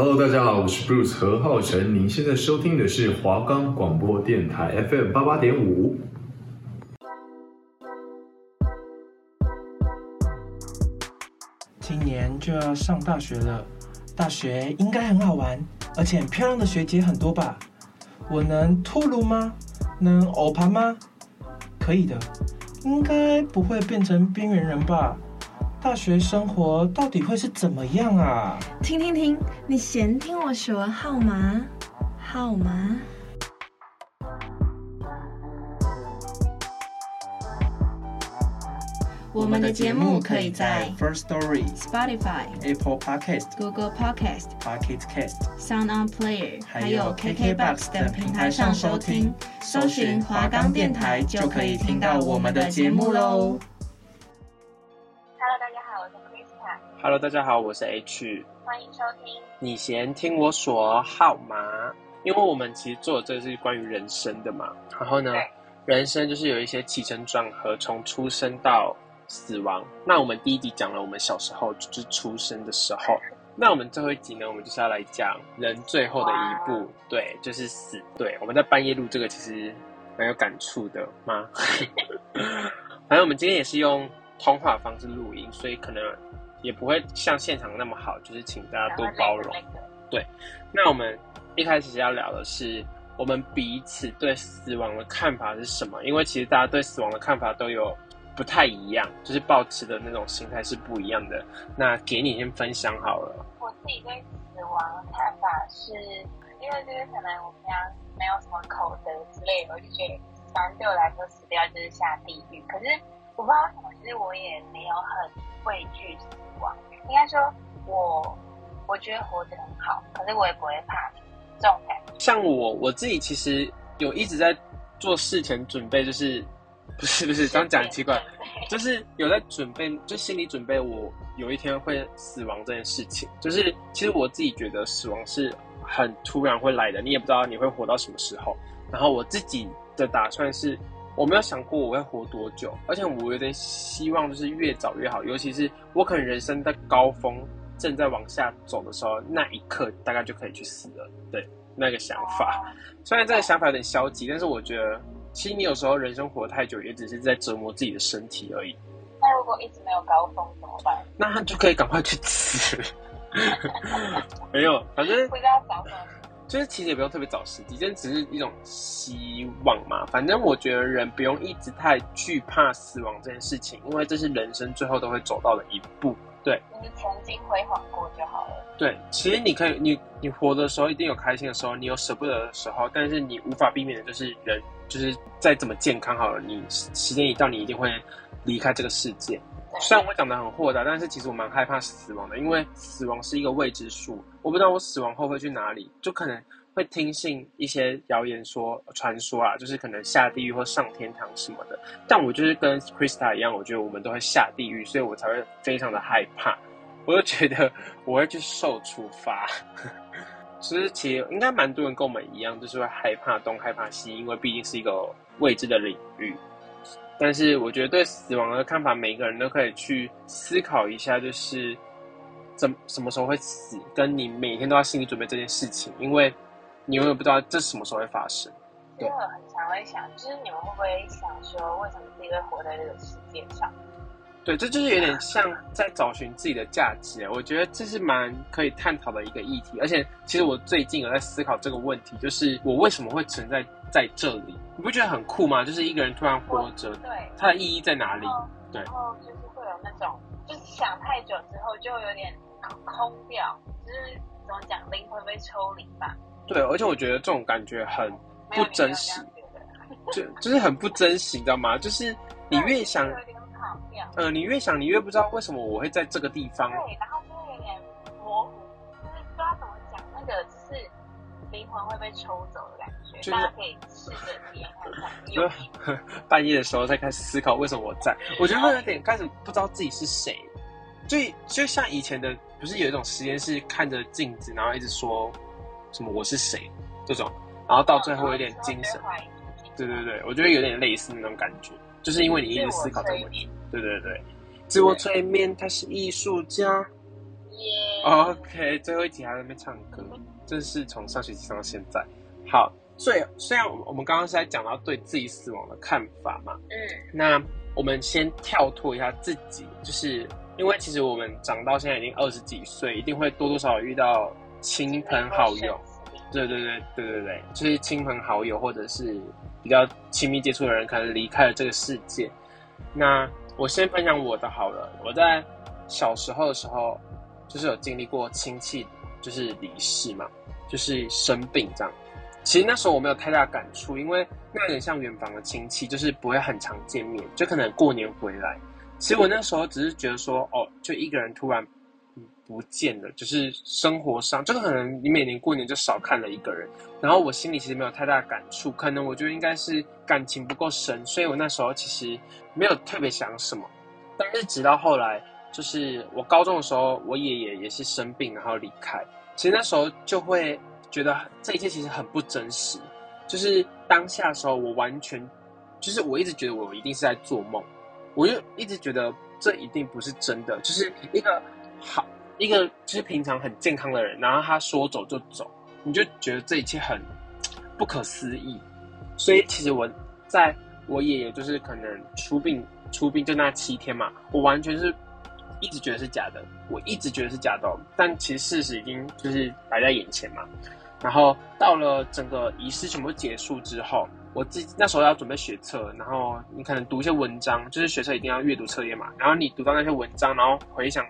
Hello，大家好，我是 Bruce 何浩晨。您现在收听的是华冈广播电台 FM 八八点五。今年就要上大学了，大学应该很好玩，而且漂亮的学姐很多吧？我能脱鲁吗？能欧盘吗？可以的，应该不会变成边缘人吧？大学生活到底会是怎么样啊？停停停！你先听我说好吗？好吗？我们的节目可以在 First Story、Spotify、Apple Podcast、Google Podcast、Pocket Cast、Sound On Player，还有 KKBox 等平台上收听。搜寻华冈电台就可以听到我们的节目喽。Hello，大家好，我是 H，欢迎收听。你先听我说好吗？因为我们其实做的这个是关于人生的嘛。然后呢，人生就是有一些起承转合，从出生到死亡。那我们第一集讲了我们小时候就是出生的时候。那我们最后一集呢，我们就是要来讲人最后的一步，对，就是死。对，我们在半夜录这个，其实蛮有感触的吗？反正我们今天也是用通话方式录音，所以可能。也不会像现场那么好，就是请大家多包容。对，那我们一开始要聊的是我们彼此对死亡的看法是什么？因为其实大家对死亡的看法都有不太一样，就是抱持的那种心态是不一样的。那给你先分享好了。我自己对死亡的看法是，因为就是可能我们家没有什么口德之类的，我就觉得反正对我来说死掉就是下地狱。可是我不知道什么，其实我也没有很畏惧死亡。应该说我，我我觉得活着很好，可是我也不会怕这种感觉。像我我自己其实有一直在做事前准备，就是不是不是这样讲很奇怪，就是有在准备，就心理准备我有一天会死亡这件事情。就是其实我自己觉得死亡是很突然会来的，你也不知道你会活到什么时候。然后我自己的打算是。我没有想过我会活多久，而且我有点希望就是越早越好，尤其是我可能人生在高峰正在往下走的时候，那一刻大概就可以去死了。对，那个想法，虽然这个想法有点消极，但是我觉得其实你有时候人生活太久，也只是在折磨自己的身体而已。那如果一直没有高峰怎么办？那他就可以赶快去死。没有，反正。就是其实也不用特别找时机，这只是一种希望嘛。反正我觉得人不用一直太惧怕死亡这件事情，因为这是人生最后都会走到的一步。对，你曾经辉煌过就好了。对，其实你可以，你你活的时候一定有开心的时候，你有舍不得的时候，但是你无法避免的就是人，就是再怎么健康好了，你时间一到，你一定会离开这个世界。虽然我讲的很豁达，但是其实我蛮害怕死亡的，因为死亡是一个未知数，我不知道我死亡后会去哪里，就可能会听信一些谣言说、传说啊，就是可能下地狱或上天堂什么的。但我就是跟 Krista 一样，我觉得我们都会下地狱，所以我才会非常的害怕。我就觉得我会去受处罚。其实其实应该蛮多人跟我们一样，就是会害怕东害怕西，因为毕竟是一个未知的领域。但是我觉得对死亡的看法，每一个人都可以去思考一下，就是怎什么时候会死，跟你每天都要心理准备这件事情，因为你永远不知道这什么时候会发生。对，我很常会想，就是你们会不会想说，为什么自己会活在这个世界上？对，这就是有点像在找寻自己的价值。我觉得这是蛮可以探讨的一个议题。而且，其实我最近有在思考这个问题，就是我为什么会存在在这里？你不觉得很酷吗？就是一个人突然活着，对，它的意义在哪里？对，然后就是会有那种，就是想太久之后就有点空掉，就是怎么讲，灵魂被抽离吧。对，而且我觉得这种感觉很不真实，就就是很不真实，你知道吗？就是你越想。呃，你越想，你越不知道为什么我会在这个地方。对，然后就会有点模糊，就是不知道怎么讲，那个是灵魂会被抽走的感觉。就是、大家可以试着体验看看。就 半夜的时候再开始思考为什么我在，我觉得会有点开始不知道自己是谁。就就像以前的，不是有一种实验是看着镜子，然后一直说什么我是谁这种，然后到最后有点精神。对对对，我觉得有点类似那种感觉。就是因为你一直思考这个问题，对对对，自我催眠，他是艺术家，耶。OK，最后一集还在那边唱歌，真是从上学期唱到现在。好，所以虽然我们刚刚是在讲到对自己死亡的看法嘛，嗯，那我们先跳脱一下自己，就是因为其实我们长到现在已经二十几岁，一定会多多少少遇到亲朋好友，对对对对对对，就是亲朋好友或者是比较亲密接触的人可能离开了这个世界。那我先分享我的好了，我在小时候的时候，就是有经历过亲戚就是离世嘛，就是生病这样。其实那时候我没有太大感触，因为那有点像远房的亲戚，就是不会很常见面，就可能过年回来。其实我那时候只是觉得说，哦，就一个人突然不见了，就是生活上，就可能你每年过年就少看了一个人。然后我心里其实没有太大感触，可能我觉得应该是感情不够深，所以我那时候其实没有特别想什么。但是直到后来，就是我高中的时候，我爷爷也是生病然后离开，其实那时候就会。觉得这一切其实很不真实，就是当下的时候，我完全就是我一直觉得我一定是在做梦，我就一直觉得这一定不是真的，就是一个好一个就是平常很健康的人，然后他说走就走，你就觉得这一切很不可思议。所以其实我在我爷爷就是可能出殡出殡就那七天嘛，我完全是。一直觉得是假的，我一直觉得是假的，但其实事实已经就是摆在眼前嘛。然后到了整个仪式全部结束之后，我自己那时候要准备学测，然后你可能读一些文章，就是学测一定要阅读测验嘛。然后你读到那些文章，然后回想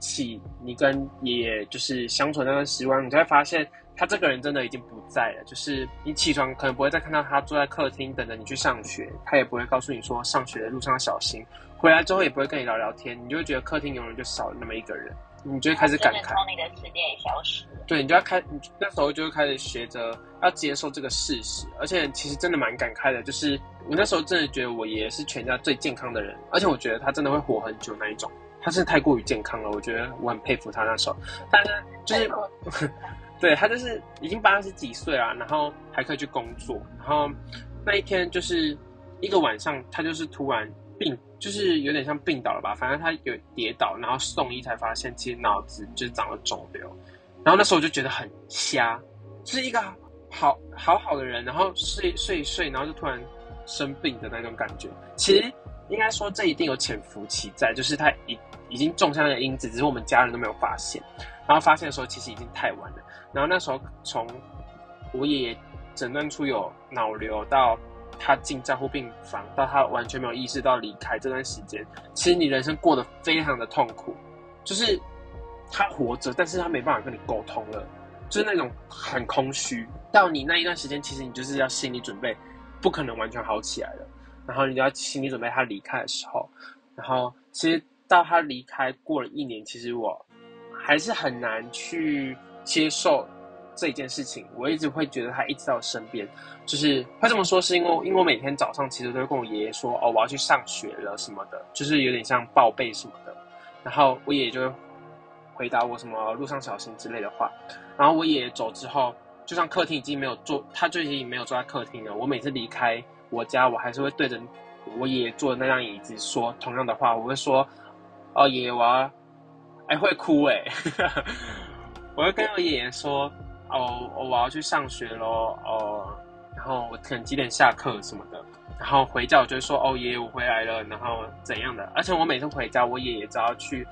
起你跟爷爷就是相处那段时光，你就会发现他这个人真的已经不在了。就是你起床可能不会再看到他坐在客厅等着你去上学，他也不会告诉你说上学的路上要小心。回来之后也不会跟你聊聊天，你就会觉得客厅永远就少了那么一个人，你就会开始感慨，从你的世界也消失了。对，你就要开，你那时候就会开始学着要接受这个事实，而且其实真的蛮感慨的，就是我那时候真的觉得我爷爷是全家最健康的人，而且我觉得他真的会活很久那一种，他是太过于健康了，我觉得我很佩服他那时候，但是就是，对，他就是已经八十几岁了，然后还可以去工作，然后那一天就是一个晚上，他就是突然。病就是有点像病倒了吧，反正他有跌倒，然后送医才发现其实脑子就是长了肿瘤，然后那时候我就觉得很瞎，是一个好好好的人，然后睡睡睡，然后就突然生病的那种感觉。其实应该说这一定有潜伏期在，就是他已已经种下那个因子，只是我们家人都没有发现，然后发现的时候其实已经太晚了。然后那时候从我爷爷诊断出有脑瘤到。他进加护病房，到他完全没有意识到离开这段时间，其实你人生过得非常的痛苦，就是他活着，但是他没办法跟你沟通了，就是那种很空虚。到你那一段时间，其实你就是要心理准备，不可能完全好起来了。然后你就要心理准备他离开的时候，然后其实到他离开过了一年，其实我还是很难去接受。这一件事情，我一直会觉得他一直在我身边，就是会这么说，是因为因为我每天早上其实都会跟我爷爷说，哦，我要去上学了什么的，就是有点像报备什么的。然后我爷爷就会回答我什么路上小心之类的话。然后我爷爷走之后，就像客厅已经没有坐，他就已经没有坐在客厅了。我每次离开我家，我还是会对着我爷爷坐的那张椅子说同样的话，我会说，哦，爷爷，我要，哎，会哭哎，我会跟我爷爷说。哦，我要去上学喽，哦，然后我可能几点下课什么的，然后回家我就会说，哦，爷爷我回来了，然后怎样的？而且我每次回家，我爷爷只要去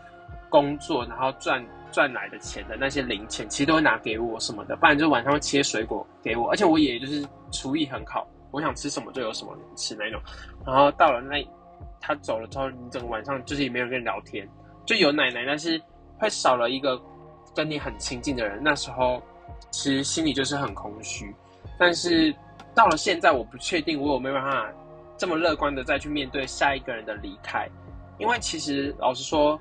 工作，然后赚赚来的钱的那些零钱，其实都会拿给我什么的，不然就晚上会切水果给我。而且我爷爷就是厨艺很好，我想吃什么就有什么吃那种。然后到了那他走了之后，你整个晚上就是也没有跟你聊天，就有奶奶，但是会少了一个跟你很亲近的人。那时候。其实心里就是很空虚，但是到了现在，我不确定我有没有办法这么乐观的再去面对下一个人的离开，因为其实老实说，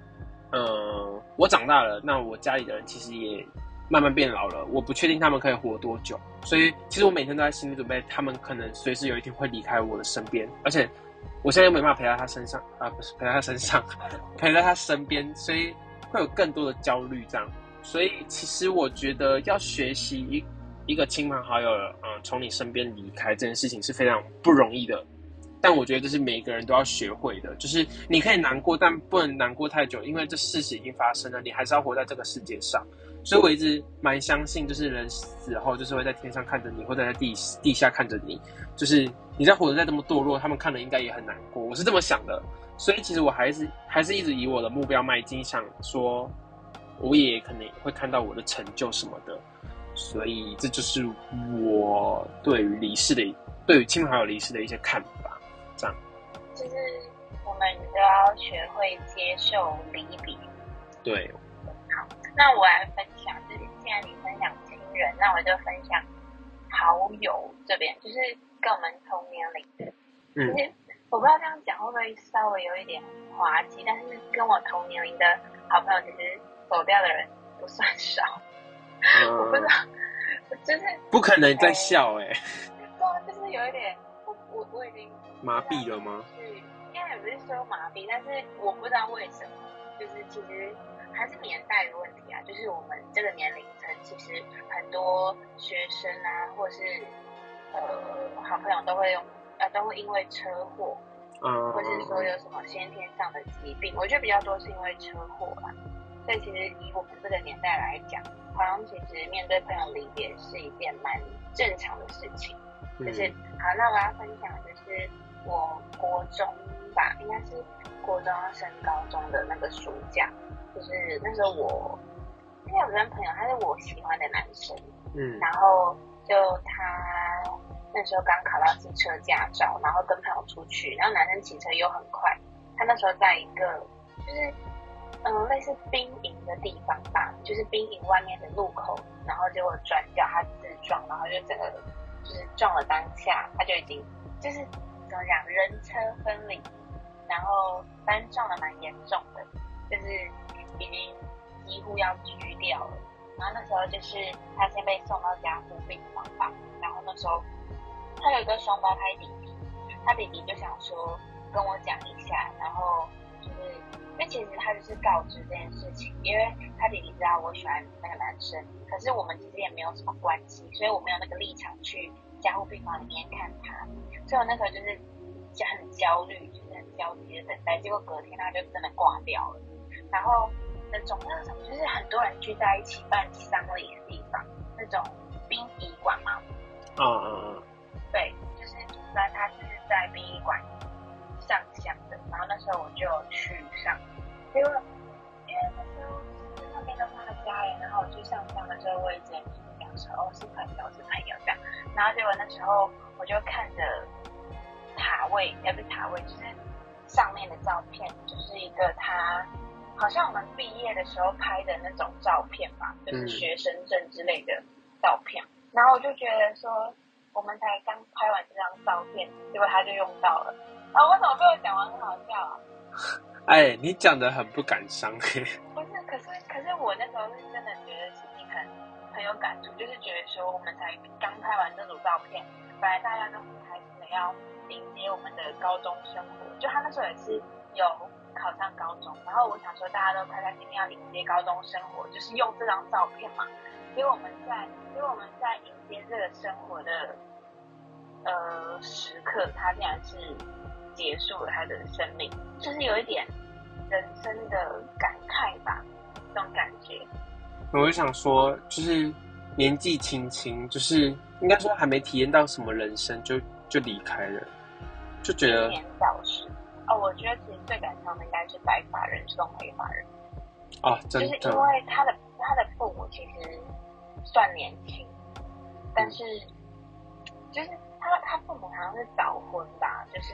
嗯、我长大了，那我家里的人其实也慢慢变老了，我不确定他们可以活多久，所以其实我每天都在心里准备，他们可能随时有一天会离开我的身边，而且我现在又没办法陪在他身上啊，不是陪在他身上，陪在他身边，所以会有更多的焦虑这样。所以，其实我觉得要学习一一个亲朋好友，嗯，从你身边离开这件事情是非常不容易的。但我觉得这是每个人都要学会的，就是你可以难过，但不能难过太久，因为这事实已经发生了，你还是要活在这个世界上。所以我一直蛮相信，就是人死后就是会在天上看着你，或者在地地下看着你，就是你在活得再这么堕落，他们看了应该也很难过。我是这么想的，所以其实我还是还是一直以我的目标迈进，想说我也可能会看到我的成就什么的。所以这就是我对于离世的，对于亲朋好友离世的一些看法。这样，就是我们都要学会接受离别。对。好那我来分享，就是既然你分享亲人，那我就分享好友这边，就是跟我们同年龄的。嗯。我不知道这样讲会不会稍微有一点滑稽，但是跟我同年龄的好朋友，其实走掉的人不算少。嗯、我不知道，就是不可能在笑哎、欸。对啊，就是有一点，我我我已经麻痹了吗？是，应该也不是说麻痹，但是我不知道为什么，就是其实。还是年代的问题啊，就是我们这个年龄层，其实很多学生啊，或是呃好朋友都会用，呃都会因为车祸，嗯，或是说有什么先天上的疾病，我觉得比较多是因为车祸啦。所以其实以我们这个年代来讲，好像其实面对朋友离别是一件蛮正常的事情。就是好，那我要分享的就是我国中吧，应该是国中要升高中的那个暑假。就是那时候我，因为有个朋友，他是我喜欢的男生，嗯，然后就他那时候刚考到汽车驾照，然后跟朋友出去，然后男生骑车又很快，他那时候在一个就是嗯类似兵营的地方吧，就是兵营外面的路口，然后结果转角他自撞，然后就整个就是撞了当下，他就已经就是怎么讲人车分离，然后反正撞的蛮严重的，就是。已经几乎要锯掉了，然后那时候就是他先被送到加护病房吧，然后那时候他有一个双胞胎弟弟，他弟弟就想说跟我讲一下，然后就是其实他就是告知这件事情，因为他弟弟知道我喜欢那个男生，可是我们其实也没有什么关系，所以我没有那个立场去加护病房里面看他，所以我那时候就是很焦虑，就是很焦急的等待，结果隔天他就真的挂掉了，然后。那种那种就是很多人聚在一起办丧礼的地方，那种殡仪馆嘛。嗯嗯嗯。对，就是那他是在殡仪馆上香的，然后那时候我就去上，结果因为那时候是那边的画家耶，然后我去上香的时候，我也直接讲说哦是朋友是朋友这样，然后结果那时候我就看着塔位，也不是塔位，就是上面的照片，就是一个他。好像我们毕业的时候拍的那种照片吧，就是学生证之类的照片。嗯、然后我就觉得说，我们才刚拍完这张照片，结果他就用到了。啊，为什么被我讲完很好笑啊？哎，你讲的很不感伤。不是，可是可是我那时候是真的觉得心里很很有感触，就是觉得说我们才刚拍完这组照片，本来大家都很开心的要迎接我们的高中生活，就他那时候也是有。考上高中，然后我想说大家都开开心心要迎接高中生活，就是用这张照片嘛。因为我们在，因为我们在迎接这个生活的呃时刻，他竟然是结束了他的生命，就是有一点人生的感慨吧，这种感觉。我就想说，就是年纪轻轻，就是应该说还没体验到什么人生就，就就离开了，就觉得年少时。哦，我觉得其实最感伤的应该是白发人送黑发人。哦，真的。就是因为他的他的父母其实算年轻，但是就是他他父母好像是早婚吧，就是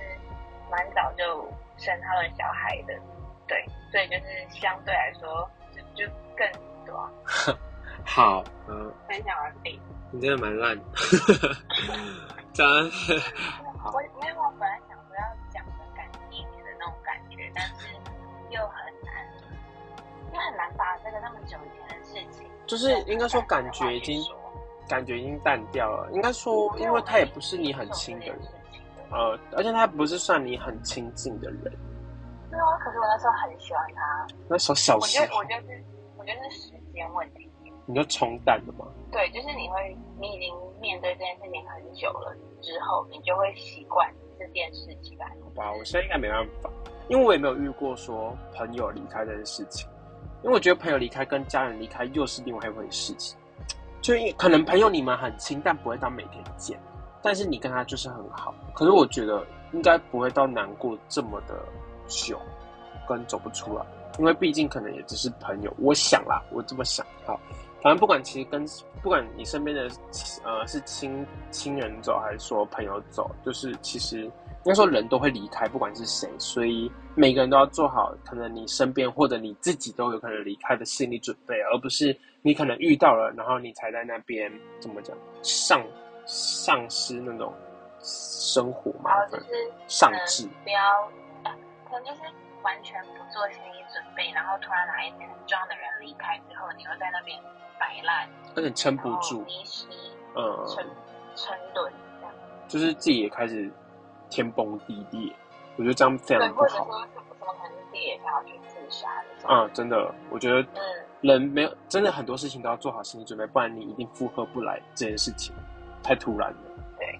蛮早就生他们小孩的，对，所以就是相对来说就就更多。好，嗯。分享完毕。你真的蛮烂。真的。我没有，我本来想说要讲的感性一点的那种感觉。但是又很难，又很难把这个那么久以前的事情，就是应该说感觉已经感觉已经淡掉了。应该说，因为他也不是你很亲的人，呃，而且他不是算你很亲近的人。对啊，可是我那时候很喜欢他。那时候小时候，我觉得，我觉得是，我觉得是时间问题。你就冲淡了吗？对，就是你会，你已经面对这件事情很久了之后，你就会习惯。这这件事情吧。好吧，我现在应该没办法，因为我也没有遇过说朋友离开这件事情。因为我觉得朋友离开跟家人离开又是另外一回事情。就可能朋友你们很亲，但不会到每天见，但是你跟他就是很好。可是我觉得应该不会到难过这么的久，跟走不出来，因为毕竟可能也只是朋友。我想啦，我这么想。好，反正不管其实跟不管你身边的呃是亲亲人走还是说朋友走，就是其实应该说人都会离开，不管是谁，所以每个人都要做好可能你身边或者你自己都有可能离开的心理准备，而不是。你可能遇到了，然后你才在那边怎么讲上丧失那种生活嘛，就是上智，不要呃，可能就是完全不做心理准备，然后突然哪一天很重要的人离开之后，你又在那边摆烂，而且撑不住，迷失，嗯，沉沉沦，就是自己也开始天崩地裂，我觉得这样非常不好。对，或者说怎么可能自己也想要去自杀的？嗯，真的，我觉得，嗯。人没有真的很多事情都要做好心理准备，不然你一定负荷不来这件事情，太突然了。对，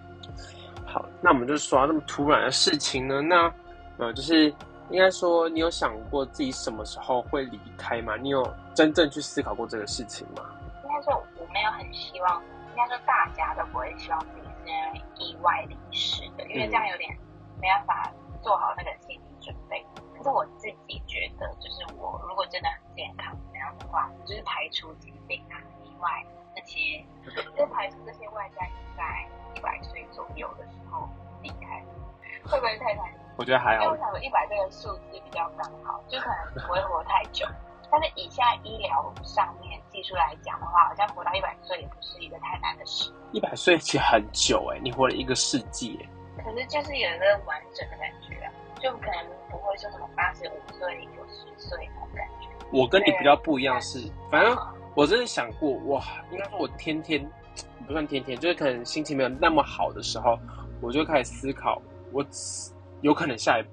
好，那我们就说那么突然的事情呢？那呃，就是应该说，你有想过自己什么时候会离开吗？你有真正去思考过这个事情吗？应该说我没有很希望，应该说大家都不会希望自己是因为意外离世的，因为这样有点没办法做好那个心理准备。可是我自己觉得，就是我如果真的很健康。的话，就是排除疾病啊、意外就排除这些外在，在一百岁左右的时候离开，会不会太惨？我觉得还好。因为我想说，一百这个数字比较刚好，就可能不会活太久。但是以现在医疗上面技术来讲的话，好像活到一百岁也不是一个太难的事。一百岁其实很久哎、欸，你活了一个世纪哎、欸。可是就是有一个完整的感觉啊，就可能不会说什么八十五岁、九十岁那种感觉。我跟你比较不一样是，反正我真的想过，哇，应该说我天天不算天天，就是可能心情没有那么好的时候，我就开始思考，我有可能下一，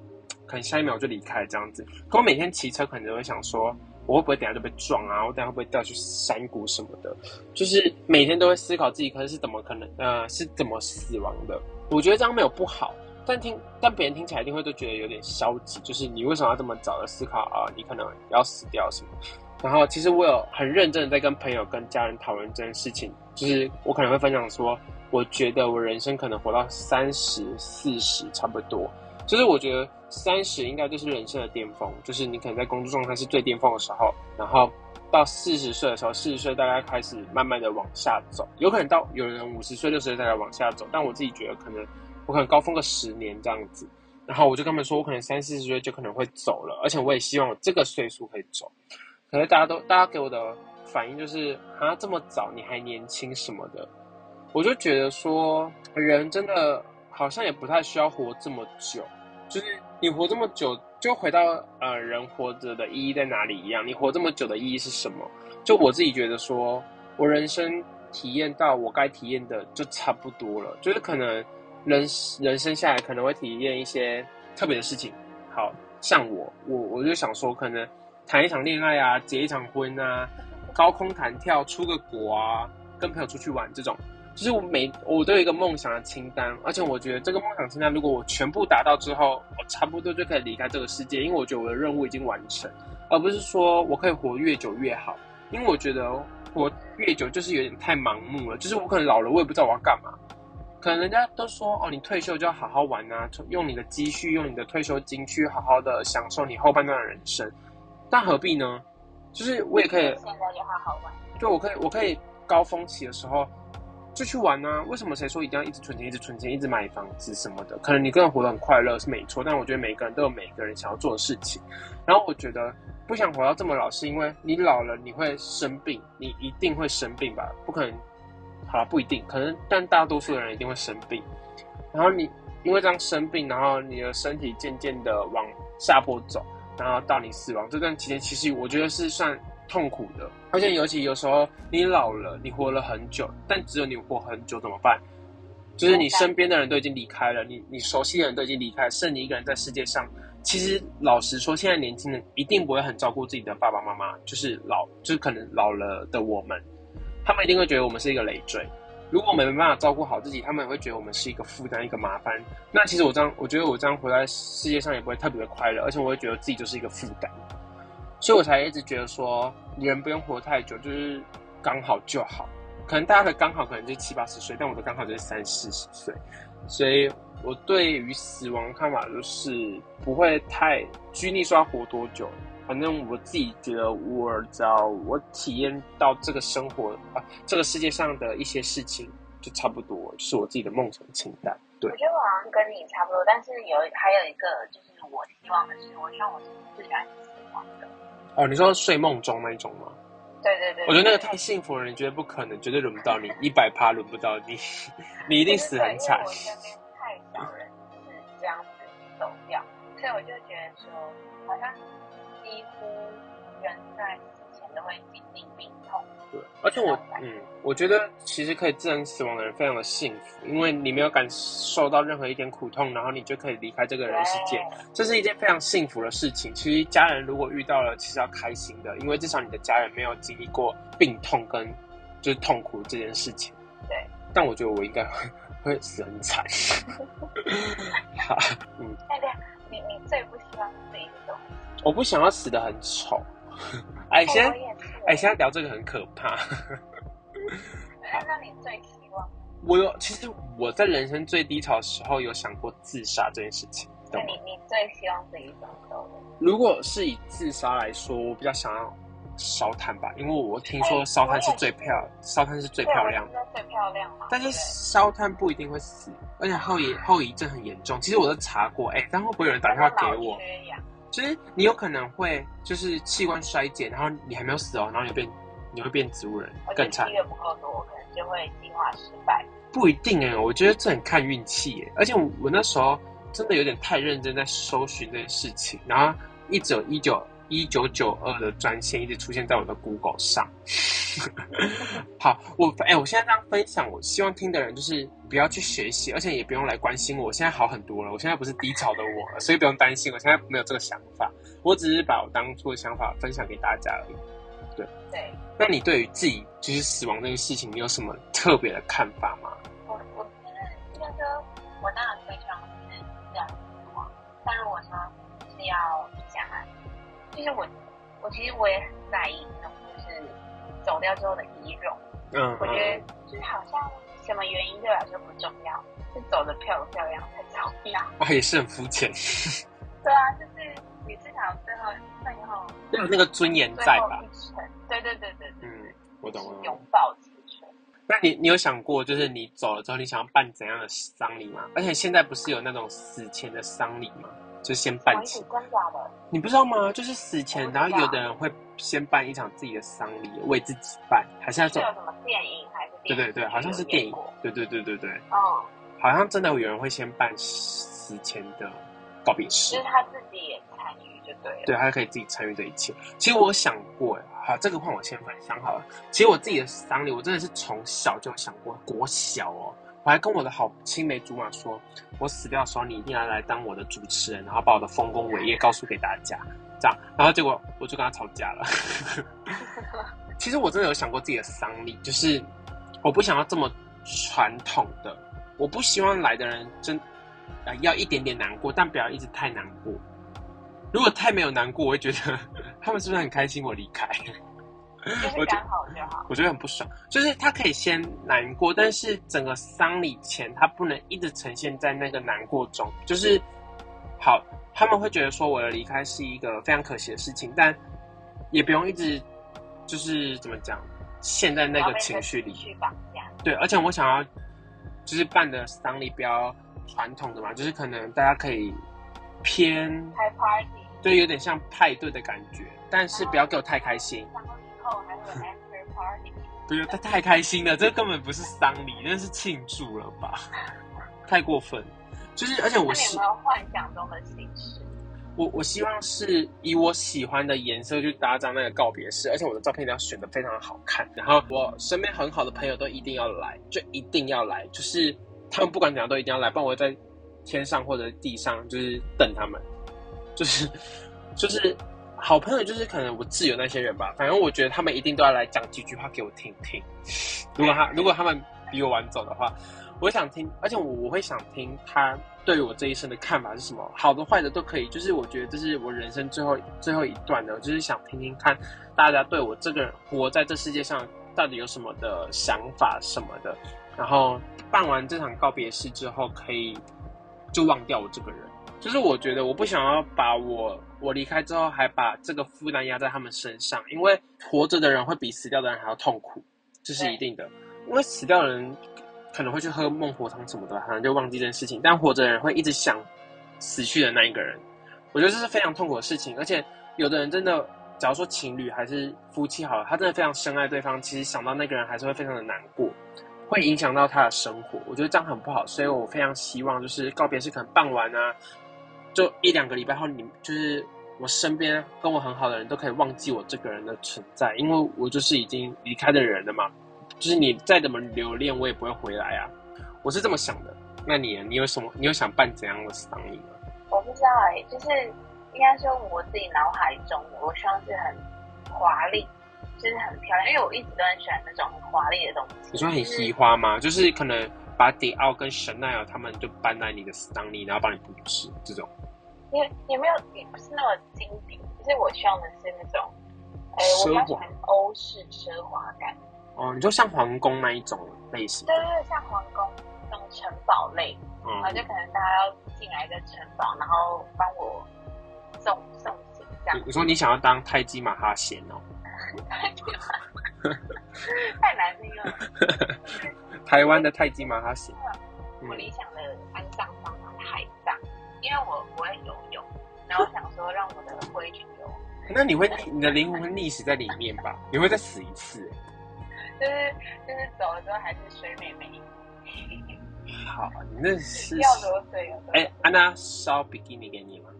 可能下一秒就离开这样子。可我每天骑车可能就会想说，我会不会等下就被撞啊？我等下会不会掉去山谷什么的？就是每天都会思考自己可能是怎么可能呃是怎么死亡的。我觉得这样没有不好。但听，但别人听起来一定会都觉得有点消极，就是你为什么要这么早的思考啊？你可能要死掉什么？然后其实我有很认真的在跟朋友、跟家人讨论这件事情，就是我可能会分享说，我觉得我人生可能活到三十四十差不多，就是我觉得三十应该就是人生的巅峰，就是你可能在工作状态是最巅峰的时候，然后到四十岁的时候，四十岁大概开始慢慢的往下走，有可能到有人五十岁、六十岁再来往下走，但我自己觉得可能。我可能高峰个十年这样子，然后我就跟他们说，我可能三四十岁就可能会走了，而且我也希望我这个岁数可以走。可是大家都，大家给我的反应就是，啊，这么早你还年轻什么的，我就觉得说，人真的好像也不太需要活这么久，就是你活这么久，就回到呃人活着的意义在哪里一样，你活这么久的意义是什么？就我自己觉得说，我人生体验到我该体验的就差不多了，就是可能。人人生下来可能会体验一些特别的事情，好像我我我就想说，可能谈一场恋爱啊，结一场婚啊，高空弹跳出个国啊，跟朋友出去玩这种，就是我每我都有一个梦想的清单，而且我觉得这个梦想清单如果我全部达到之后，我差不多就可以离开这个世界，因为我觉得我的任务已经完成，而不是说我可以活越久越好，因为我觉得活越久就是有点太盲目了，就是我可能老了，我也不知道我要干嘛。可能人家都说哦，你退休就要好好玩啊，用你的积蓄，用你的退休金去好好的享受你后半段的人生，但何必呢？就是我也可以现在就好好玩，对，我可以，我可以高峰期的时候就去玩啊。为什么谁说一定要一直存钱，一直存钱，一直买房子什么的？可能你个人活得很快乐是没错，但我觉得每个人都有每个人想要做的事情。然后我觉得不想活到这么老，是因为你老了你会生病，你一定会生病吧？不可能。好了，不一定，可能，但大多数的人一定会生病。然后你因为这样生病，然后你的身体渐渐的往下坡走，然后到你死亡这段期间，其实我觉得是算痛苦的。而且尤其有时候你老了，你活了很久，但只有你活很久怎么办？就是你身边的人都已经离开了，你你熟悉的人都已经离开，剩你一个人在世界上。其实老实说，现在年轻人一定不会很照顾自己的爸爸妈妈，就是老，就是可能老了的我们。他们一定会觉得我们是一个累赘，如果我们没办法照顾好自己，他们也会觉得我们是一个负担、一个麻烦。那其实我这样，我觉得我这样活在世界上也不会特别的快乐，而且我会觉得自己就是一个负担。所以我才一直觉得说，人不用活太久，就是刚好就好。可能大家的刚好可能就七八十岁，但我的刚好就是三四十岁。所以我对于死亡看法就是不会太拘泥说要活多久。反正我自己觉得，我只要我体验到这个生活啊，这个世界上的一些事情，就差不多是我自己的梦想清单。对，我觉得我好像跟你差不多，但是有还有一个就是我希望的是，我希望我是自然死亡的。哦，你说睡梦中那一种吗？对对对，对，我觉得那个太幸福了，你觉得不可能，绝对轮不到你，一百趴轮不到你，你一定死很惨。我身边太少人是这样子走掉，所以我就觉得说，好像。几乎人在死前都会经历病痛。对，而且我嗯，我觉得其实可以自然死亡的人非常的幸福，因为你没有感受到任何一点苦痛，然后你就可以离开这个人世界，这是一件非常幸福的事情。其实家人如果遇到了，其实要开心的，因为至少你的家人没有经历过病痛跟就是痛苦这件事情。对，但我觉得我应该会会死很惨。好，嗯，那个你你最不希望自己是什么？我不想要死的很丑，哎，现在哎，现在聊这个很可怕。那你最希望？我有，其实我在人生最低潮的时候有想过自杀这件事情。对，你你最希望自己怎么走？如果是以自杀来说，我比较想要烧炭吧，因为我听说烧炭是最漂亮，烧炭是最漂亮的，最漂亮嘛。但是烧炭不一定会死，而且后遗后遗症很严重。其实我都查过，哎，但会不会有人打电话给我？其实你有可能会就是器官衰减，然后你还没有死哦，然后你变你会变植物人，更惨。血不够多，可能就会进化失败。不一定哎，我觉得这很看运气哎。而且我我那时候真的有点太认真在搜寻这件事情，然后一直有一九一九九二的专线一直出现在我的 Google 上。好，我哎，我现在这样分享，我希望听的人就是不要去学习，而且也不用来关心我。我现在好很多了，我现在不是低潮的我了，所以不用担心。我现在没有这个想法，我只是把我当初的想法分享给大家而已。对对，那你对于自己就是死亡这个事情，你有什么特别的看法吗？我我觉得应该说，我当然非常是这样死亡，但如果说是要讲，就是我我其实我也很在意那种就是。走掉之后的仪容，嗯，我觉得就是好像什么原因对我来说不重要，是走的漂不漂亮才重要。啊，也是很肤浅。对啊，就是你至少最后最后有那个尊严在吧？对对对对对。嗯，我懂了。拥抱青春。那你你有想过，就是你走了之后，你想要办怎样的丧礼吗？而且现在不是有那种死前的丧礼吗？就先办起。你不知道吗？就是死前，然后有的人会。先办一场自己的丧礼，为自己办，还是要做？有什么电影还是？对对对，好像是电影。对对对对对。哦。好像真的有人会先办死前的告别式，就是他自己也参与，就对了。对，他可以自己参与这一切。其实我想过，好，这个换我先分享好了。其实我自己的丧礼，我真的是从小就想过，国小哦，我还跟我的好青梅竹马说，我死掉的时候，你一定要来当我的主持人，然后把我的丰功伟业告诉给大家。这样，然后结果我就跟他吵架了。其实我真的有想过自己的丧礼，就是我不想要这么传统的，我不希望来的人真呃要一点点难过，但不要一直太难过。如果太没有难过，我会觉得 他们是不是很开心我离开？就是刚好就好。我觉得很不爽，就是他可以先难过，但是整个丧礼前他不能一直呈现在那个难过中，就是好。他们会觉得说我的离开是一个非常可惜的事情，但也不用一直就是怎么讲，陷在那个情绪里。对，而且我想要就是办的丧礼比较传统的嘛，就是可能大家可以偏开 party，对，有点像派对的感觉，但是不要给我太开心。party。对，他太开心了，这根本不是丧礼，那是庆祝了吧？太过分。就是，而且我是幻想中的形式。我我希望是以我喜欢的颜色去搭张那个告别式，而且我的照片一定要选的非常好看。然后我身边很好的朋友都一定要来，就一定要来，就是他们不管怎样都一定要来，不然我会在天上或者地上就是等他们。就是就是好朋友，就是可能我挚友那些人吧，反正我觉得他们一定都要来讲几句话给我听听。如果他如果他们比我晚走的话，我想听，而且我我会想听他对我这一生的看法是什么，好的坏的都可以。就是我觉得这是我人生最后最后一段的，我就是想听听看大家对我这个人活在这世界上到底有什么的想法什么的。然后办完这场告别式之后，可以就忘掉我这个人。就是我觉得我不想要把我我离开之后还把这个负担压在他们身上，因为活着的人会比死掉的人还要痛苦，这是一定的。因为死掉的人可能会去喝孟婆汤什么的，可能就忘记这件事情。但活着的人会一直想死去的那一个人，我觉得这是非常痛苦的事情。而且有的人真的，假如说情侣还是夫妻好了，他真的非常深爱对方，其实想到那个人还是会非常的难过，会影响到他的生活。我觉得这样很不好，所以我非常希望就是告别式可能办完啊。就一两个礼拜后，你就是我身边跟我很好的人都可以忘记我这个人的存在，因为我就是已经离开的人了嘛。就是你再怎么留恋，我也不会回来啊。我是这么想的。那你，你有什么？你有想办怎样的丧礼吗？我不知道哎、欸，就是应该说我自己脑海中的，我希望是很华丽，就是很漂亮，因为我一直都很喜欢那种很华丽的东西。你说很喜花吗？就是可能把迪奥跟香奈儿他们就搬来你的丧礼，然后帮你布置这种。也也没有，也不是那么经典。其实我需要的是那种，哎、欸，我比较喜欢欧式奢华感。哦，你就像皇宫那一种类型？对对对，像皇宫那种城堡类。嗯。然后就可能大家要进来一个城堡，然后帮我送送行这样。你说你想要当泰姬玛哈贤哦？泰姬玛，太难听了。台湾的泰姬玛哈贤。我理想的。因为我不会游泳，然后我想说让我的灰去游。那你会，你的灵魂会溺死在里面吧？你会再死一次？就是就是走了之后还是水美眉。好，你那是要裸水了。哎，安娜烧比基尼给你吗？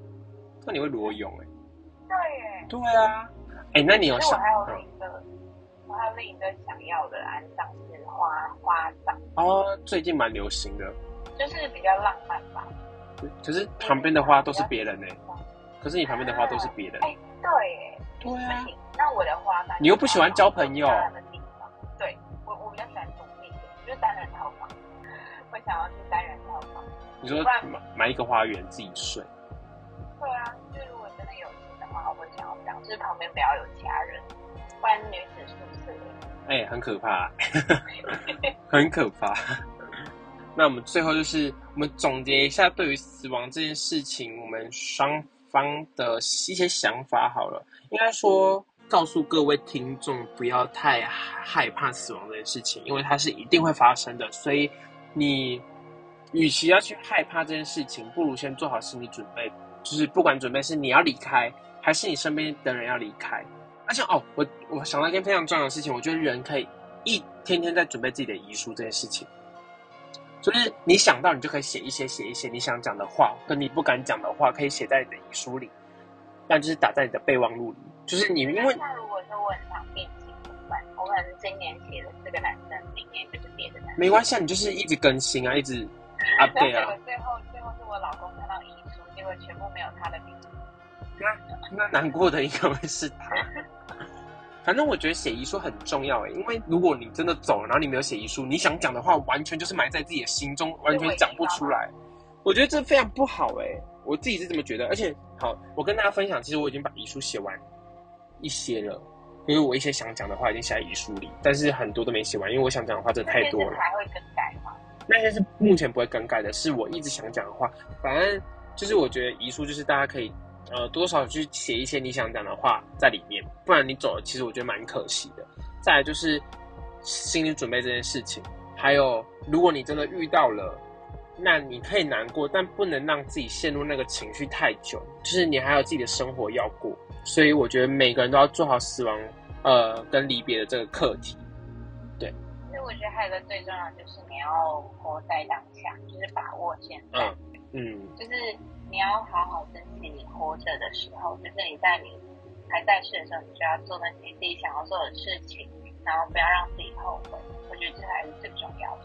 那你会裸泳哎？对耶。对啊。哎，那你有想？我还有另一个，我还有另一个想要的安葬是花花葬。哦，最近蛮流行的。就是比较浪漫吧。可是旁边的花都是别人呢。可是你旁边的花都是别人。哎，对，对啊。那我的花，你又不喜欢交朋友。对，我我比较喜欢独立的，就是单人套房。我想要去单人套房。你说买买一个花园自己睡？对啊，就如果真的有钱的话，我会想要这样，就是旁边不要有其他人，不然女子宿舍。哎，很可怕，很可怕。那我们最后就是，我们总结一下对于死亡这件事情，我们双方的一些想法好了。应该说，告诉各位听众不要太害怕死亡这件事情，因为它是一定会发生的。所以，你与其要去害怕这件事情，不如先做好心理准备，就是不管准备是你要离开，还是你身边的人要离开。而且哦，我我想到一件非常重要的事情，我觉得人可以一天天在准备自己的遗书这件事情。就是你想到，你就可以写一些，写一些你想讲的话，跟你不敢讲的话，可以写在你的遗书里，但就是打在你的备忘录里。就是你因为那如果说我很想变性怎么办？我可能今年写的这个男生，明年就是别的男生。没关系，你就是一直更新啊，一直 update 啊。最后最后是我老公看到遗书，结果全部没有他的名字。那那难过的应该会是他。反正我觉得写遗书很重要诶，因为如果你真的走了，然后你没有写遗书，你想讲的话完全就是埋在自己的心中，完全讲不出来。我觉得这非常不好诶，我自己是这么觉得。而且，好，我跟大家分享，其实我已经把遗书写完一些了，因为我一些想讲的话已经写在遗书里，但是很多都没写完，因为我想讲的话真的太多了。还会更改吗？那些是目前不会更改的，是我一直想讲的话。反正就是我觉得遗书就是大家可以。呃，多少去写一些你想讲的话在里面，不然你走了，其实我觉得蛮可惜的。再来就是心理准备这件事情，还有如果你真的遇到了，那你可以难过，但不能让自己陷入那个情绪太久，就是你还有自己的生活要过。所以我觉得每个人都要做好死亡，呃，跟离别的这个课题。对。所以我觉得还有一个最重要就是你要活在当下，就是把握现在。嗯。嗯。就是。你要好好珍惜你活着的时候，就是你在你还在世的时候，你就要做那些自己想要做的事情，然后不要让自己后悔。我觉得这才是最重要的。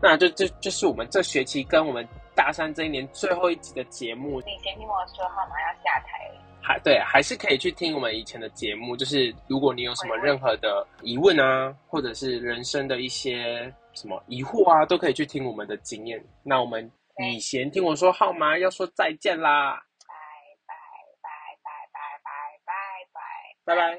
那就这就是我们这学期跟我们大三这一年最后一集的节目。你先听我说好吗？要下台了。还对，还是可以去听我们以前的节目。就是如果你有什么任何的疑问啊，或者是人生的一些什么疑惑啊，都可以去听我们的经验。那我们你先听我说号码，要说再见啦，拜拜拜拜拜拜拜拜拜。拜拜。